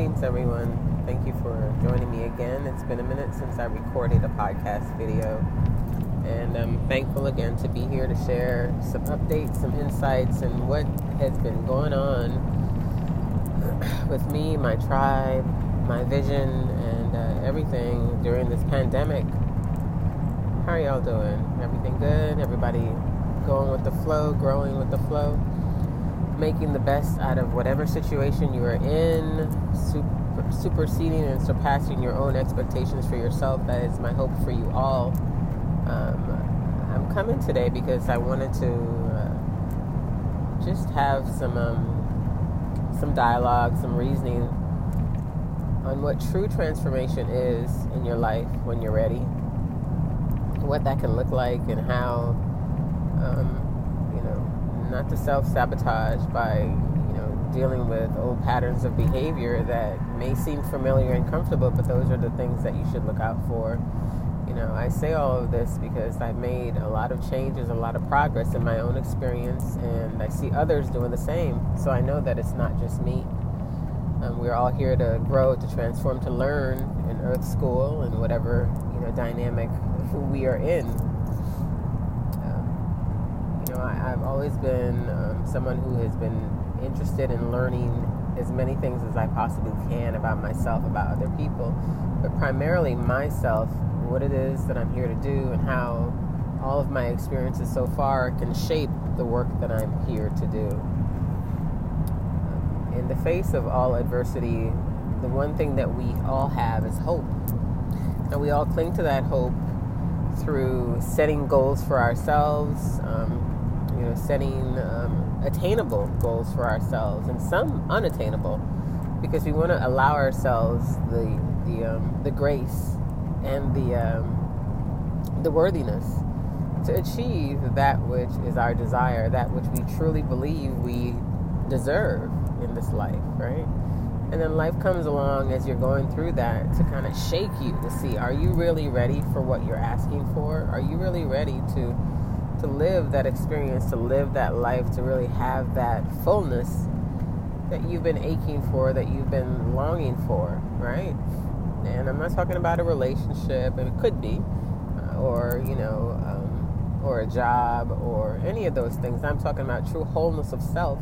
Greetings, everyone. Thank you for joining me again. It's been a minute since I recorded a podcast video, and I'm thankful again to be here to share some updates, some insights, and what has been going on with me, my tribe, my vision, and uh, everything during this pandemic. How are y'all doing? Everything good? Everybody going with the flow, growing with the flow? Making the best out of whatever situation you are in, super, superseding and surpassing your own expectations for yourself. That is my hope for you all. Um, I'm coming today because I wanted to uh, just have some um, some dialogue, some reasoning on what true transformation is in your life when you're ready, what that can look like, and how. Um, not to self sabotage by, you know, dealing with old patterns of behavior that may seem familiar and comfortable, but those are the things that you should look out for. You know, I say all of this because I've made a lot of changes, a lot of progress in my own experience, and I see others doing the same. So I know that it's not just me. Um, we're all here to grow, to transform, to learn in Earth School and whatever you know dynamic we are in I, have always been um, someone who has been interested in learning as many things as I possibly can about myself, about other people, but primarily myself, what it is that I'm here to do, and how all of my experiences so far can shape the work that I'm here to do. Um, in the face of all adversity, the one thing that we all have is hope. And we all cling to that hope through setting goals for ourselves, um, you know, setting um, attainable goals for ourselves and some unattainable because we want to allow ourselves the the um, the grace and the um, the worthiness to achieve that which is our desire, that which we truly believe we deserve in this life, right? And then life comes along as you're going through that to kind of shake you to see are you really ready for what you're asking for? Are you really ready to to live that experience, to live that life, to really have that fullness that you've been aching for, that you've been longing for, right? And I'm not talking about a relationship, and it could be, uh, or, you know, um, or a job, or any of those things. I'm talking about true wholeness of self,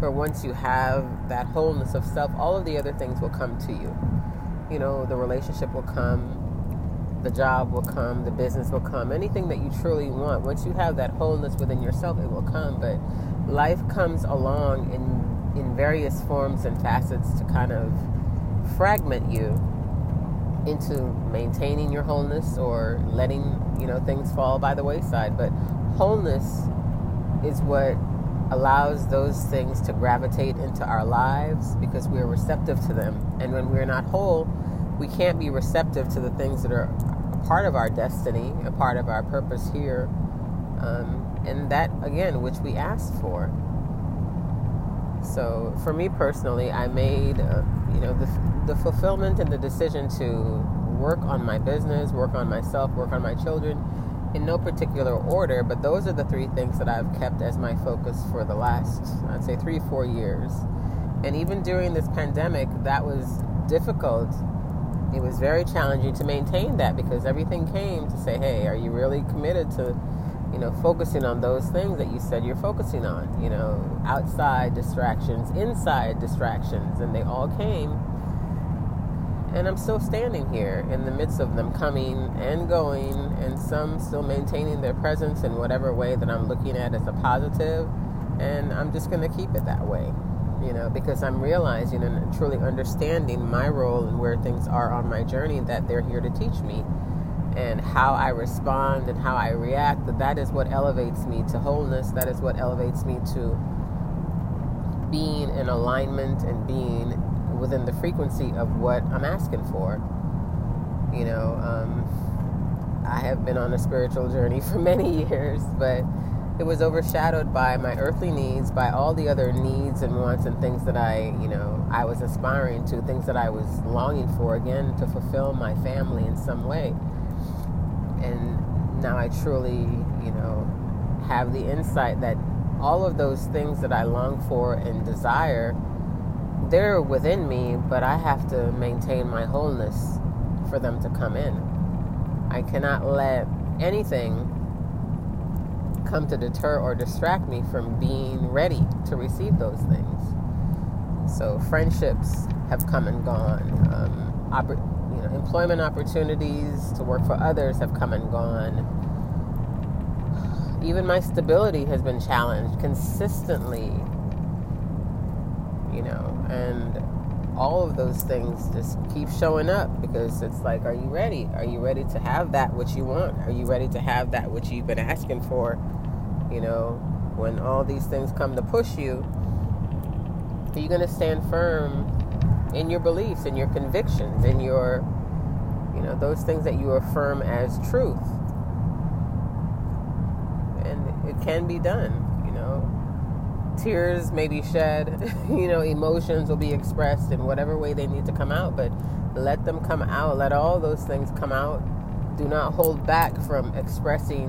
where once you have that wholeness of self, all of the other things will come to you. You know, the relationship will come, the job will come, the business will come, anything that you truly want. Once you have that wholeness within yourself, it will come. But life comes along in in various forms and facets to kind of fragment you into maintaining your wholeness or letting you know things fall by the wayside. But wholeness is what allows those things to gravitate into our lives because we're receptive to them. And when we're not whole, we can't be receptive to the things that are part of our destiny, a part of our purpose here, um, and that again, which we asked for. So, for me personally, I made uh, you know the the fulfillment and the decision to work on my business, work on myself, work on my children, in no particular order. But those are the three things that I've kept as my focus for the last, I'd say, three four years. And even during this pandemic, that was difficult it was very challenging to maintain that because everything came to say, hey, are you really committed to, you know, focusing on those things that you said you're focusing on? You know, outside distractions, inside distractions, and they all came. And I'm still standing here in the midst of them coming and going, and some still maintaining their presence in whatever way that I'm looking at as a positive, and I'm just going to keep it that way you know, because I'm realizing and truly understanding my role and where things are on my journey that they're here to teach me and how I respond and how I react. That that is what elevates me to wholeness. That is what elevates me to being in alignment and being within the frequency of what I'm asking for. You know um, I have been on a spiritual journey for many years but it was overshadowed by my earthly needs, by all the other needs and wants and things that I, you know, I was aspiring to, things that I was longing for again to fulfill my family in some way. And now I truly, you know, have the insight that all of those things that I long for and desire they're within me, but I have to maintain my wholeness for them to come in. I cannot let anything come to deter or distract me from being ready to receive those things. So friendships have come and gone. Um, oppor- you know, employment opportunities to work for others have come and gone. Even my stability has been challenged consistently. You know, and all of those things just keep showing up because it's like, are you ready? Are you ready to have that which you want? Are you ready to have that which you've been asking for? You know, when all these things come to push you, are you going to stand firm in your beliefs, in your convictions, in your, you know, those things that you affirm as truth? And it can be done, you know. Tears may be shed, you know, emotions will be expressed in whatever way they need to come out, but let them come out. Let all those things come out. Do not hold back from expressing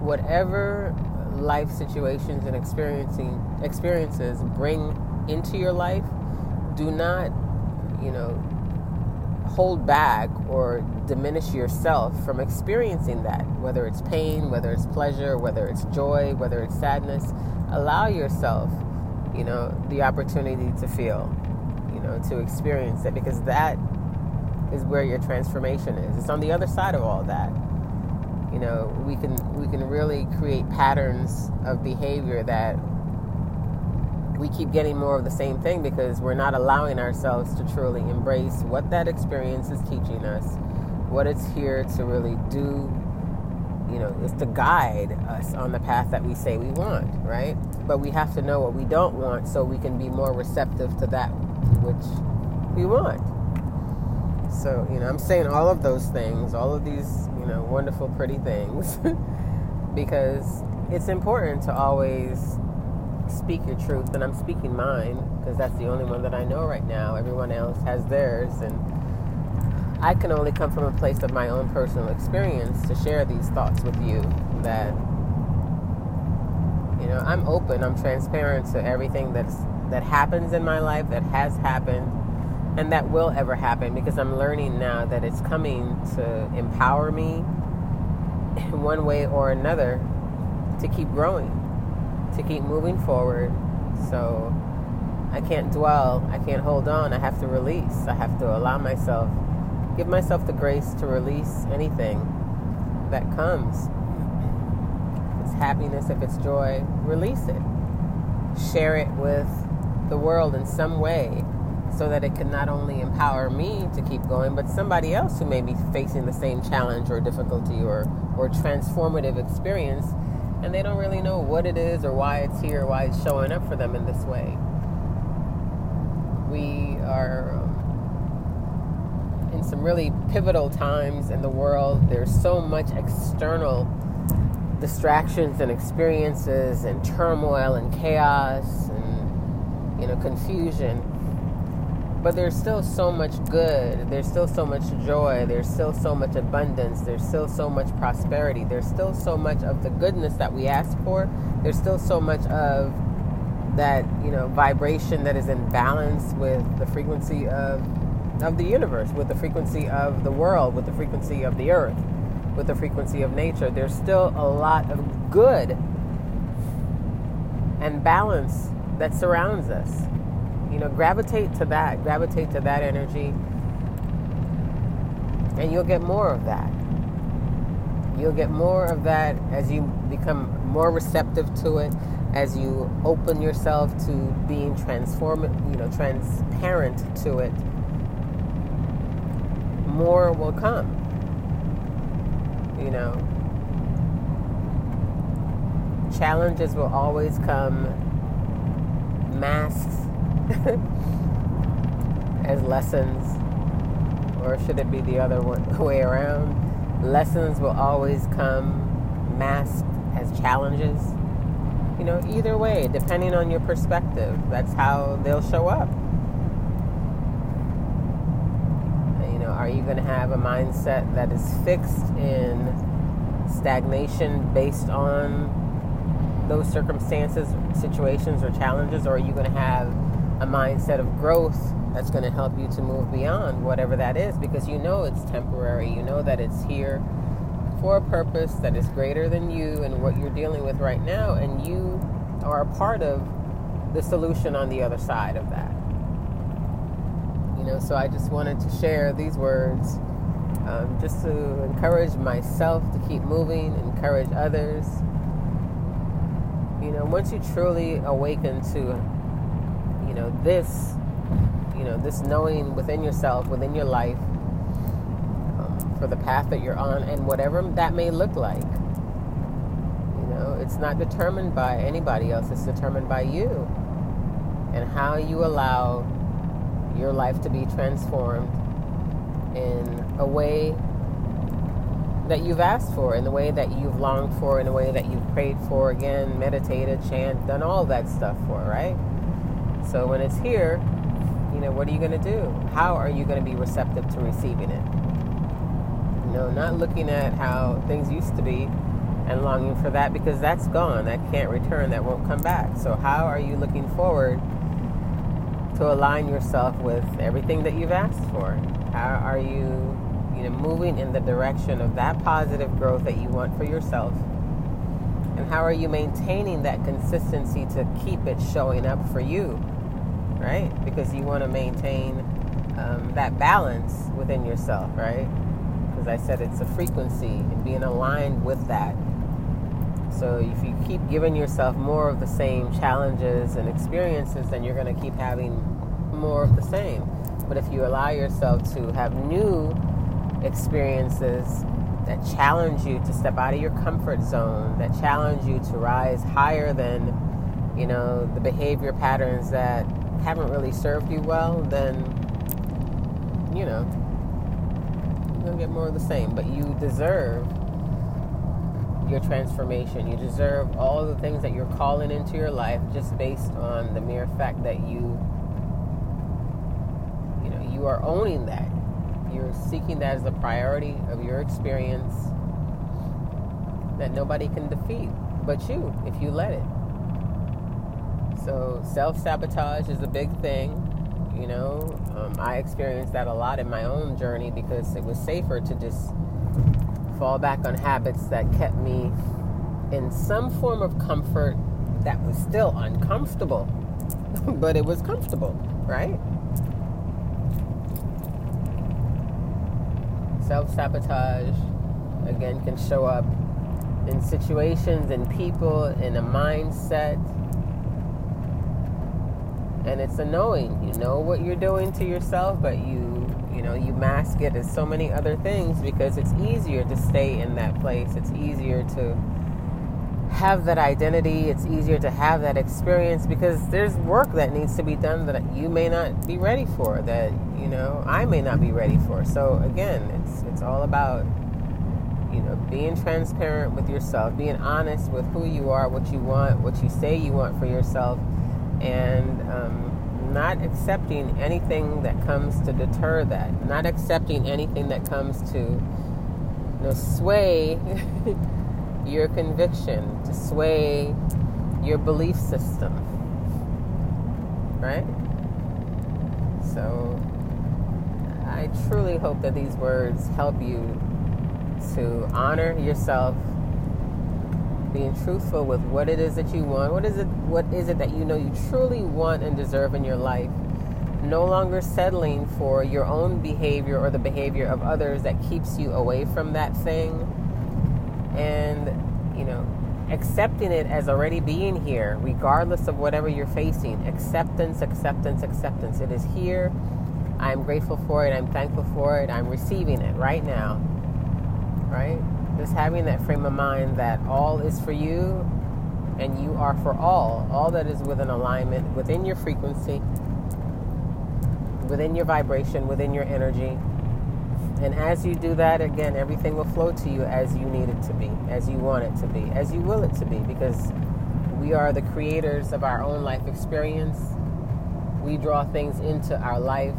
whatever life situations and experiencing experiences bring into your life, do not, you know, hold back or diminish yourself from experiencing that, whether it's pain, whether it's pleasure, whether it's joy, whether it's sadness. Allow yourself, you know, the opportunity to feel, you know, to experience it because that is where your transformation is. It's on the other side of all that you know we can we can really create patterns of behavior that we keep getting more of the same thing because we're not allowing ourselves to truly embrace what that experience is teaching us what it's here to really do you know is to guide us on the path that we say we want right? But we have to know what we don't want so we can be more receptive to that which we want. So, you know, I'm saying all of those things, all of these, you know, wonderful, pretty things, because it's important to always speak your truth. And I'm speaking mine because that's the only one that I know right now. Everyone else has theirs. And I can only come from a place of my own personal experience to share these thoughts with you that, you know, I'm open, I'm transparent to everything that's, that happens in my life, that has happened and that will ever happen because I'm learning now that it's coming to empower me in one way or another to keep growing, to keep moving forward. So I can't dwell, I can't hold on, I have to release. I have to allow myself, give myself the grace to release anything that comes. If it's happiness, if it's joy, release it. Share it with the world in some way so that it can not only empower me to keep going, but somebody else who may be facing the same challenge or difficulty or, or transformative experience, and they don't really know what it is or why it's here, or why it's showing up for them in this way. We are um, in some really pivotal times in the world. There's so much external distractions and experiences and turmoil and chaos and you know confusion but there's still so much good. There's still so much joy. There's still so much abundance. There's still so much prosperity. There's still so much of the goodness that we ask for. There's still so much of that, you know, vibration that is in balance with the frequency of of the universe, with the frequency of the world, with the frequency of the earth, with the frequency of nature. There's still a lot of good and balance that surrounds us. You know, gravitate to that, gravitate to that energy, and you'll get more of that. You'll get more of that as you become more receptive to it, as you open yourself to being transform, you know, transparent to it. More will come. You know, challenges will always come masks as lessons, or should it be the other way around? Lessons will always come masked as challenges. You know, either way, depending on your perspective, that's how they'll show up. You know, are you going to have a mindset that is fixed in stagnation based on those circumstances, situations, or challenges, or are you going to have a mindset of growth that's going to help you to move beyond whatever that is because you know it's temporary. You know that it's here for a purpose that is greater than you and what you're dealing with right now, and you are a part of the solution on the other side of that. You know, so I just wanted to share these words um, just to encourage myself to keep moving, encourage others. You know, once you truly awaken to, you know, this, you know, this knowing within yourself, within your life, um, for the path that you're on, and whatever that may look like. You know, it's not determined by anybody else, it's determined by you and how you allow your life to be transformed in a way that you've asked for, in the way that you've longed for, in a way that you've prayed for, again, meditated, chant, done all that stuff for, right? So when it's here, you know, what are you going to do? How are you going to be receptive to receiving it? You know, not looking at how things used to be and longing for that because that's gone. That can't return. That won't come back. So how are you looking forward to align yourself with everything that you've asked for? How are you, you know, moving in the direction of that positive growth that you want for yourself? And how are you maintaining that consistency to keep it showing up for you, right? Because you want to maintain um, that balance within yourself, right? Because I said it's a frequency and being aligned with that. So if you keep giving yourself more of the same challenges and experiences, then you're going to keep having more of the same. But if you allow yourself to have new experiences that challenge you to step out of your comfort zone, that challenge you to rise higher than, you know, the behavior patterns that haven't really served you well, then, you know, you're going to get more of the same. But you deserve your transformation. You deserve all the things that you're calling into your life just based on the mere fact that you you know, you are owning that. You're seeking that as the priority of your experience that nobody can defeat but you if you let it. So, self sabotage is a big thing. You know, um, I experienced that a lot in my own journey because it was safer to just fall back on habits that kept me in some form of comfort that was still uncomfortable, but it was comfortable, right? self sabotage, again, can show up in situations and people, in a mindset. And it's annoying. You know what you're doing to yourself, but you, you know, you mask it as so many other things because it's easier to stay in that place. It's easier to have that identity. It's easier to have that experience because there's work that needs to be done that you may not be ready for, that you know I may not be ready for. So again, it's it's all about you know being transparent with yourself, being honest with who you are, what you want, what you say you want for yourself, and um, not accepting anything that comes to deter that. Not accepting anything that comes to you know sway. your conviction, to sway your belief system. Right? So, I truly hope that these words help you to honor yourself, being truthful with what it is that you want. What is it what is it that you know you truly want and deserve in your life? No longer settling for your own behavior or the behavior of others that keeps you away from that thing. And you know accepting it as already being here regardless of whatever you're facing. Acceptance acceptance acceptance. It is here. I'm grateful for it. I'm thankful for it. I'm receiving it right now. Right just having that frame of mind that all is for you and you are for all all that is within alignment within your frequency within your vibration within your energy and as you do that, again, everything will flow to you as you need it to be, as you want it to be, as you will it to be, because we are the creators of our own life experience. We draw things into our life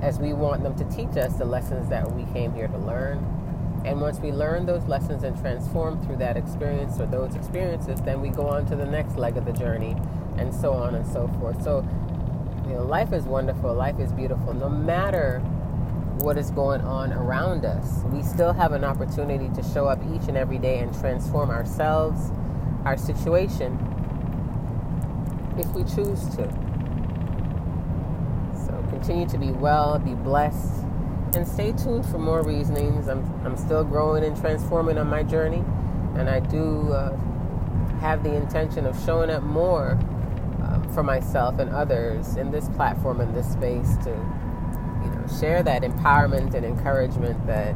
as we want them to teach us the lessons that we came here to learn. And once we learn those lessons and transform through that experience or those experiences, then we go on to the next leg of the journey and so on and so forth. So, you know, life is wonderful, life is beautiful. No matter what is going on around us, we still have an opportunity to show up each and every day and transform ourselves, our situation, if we choose to. So, continue to be well, be blessed, and stay tuned for more reasonings. I'm, I'm still growing and transforming on my journey, and I do uh, have the intention of showing up more um, for myself and others in this platform, in this space, to you know share that empowerment and encouragement that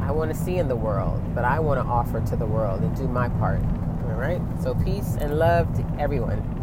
I want to see in the world, but I want to offer to the world and do my part. All right. So peace and love to everyone.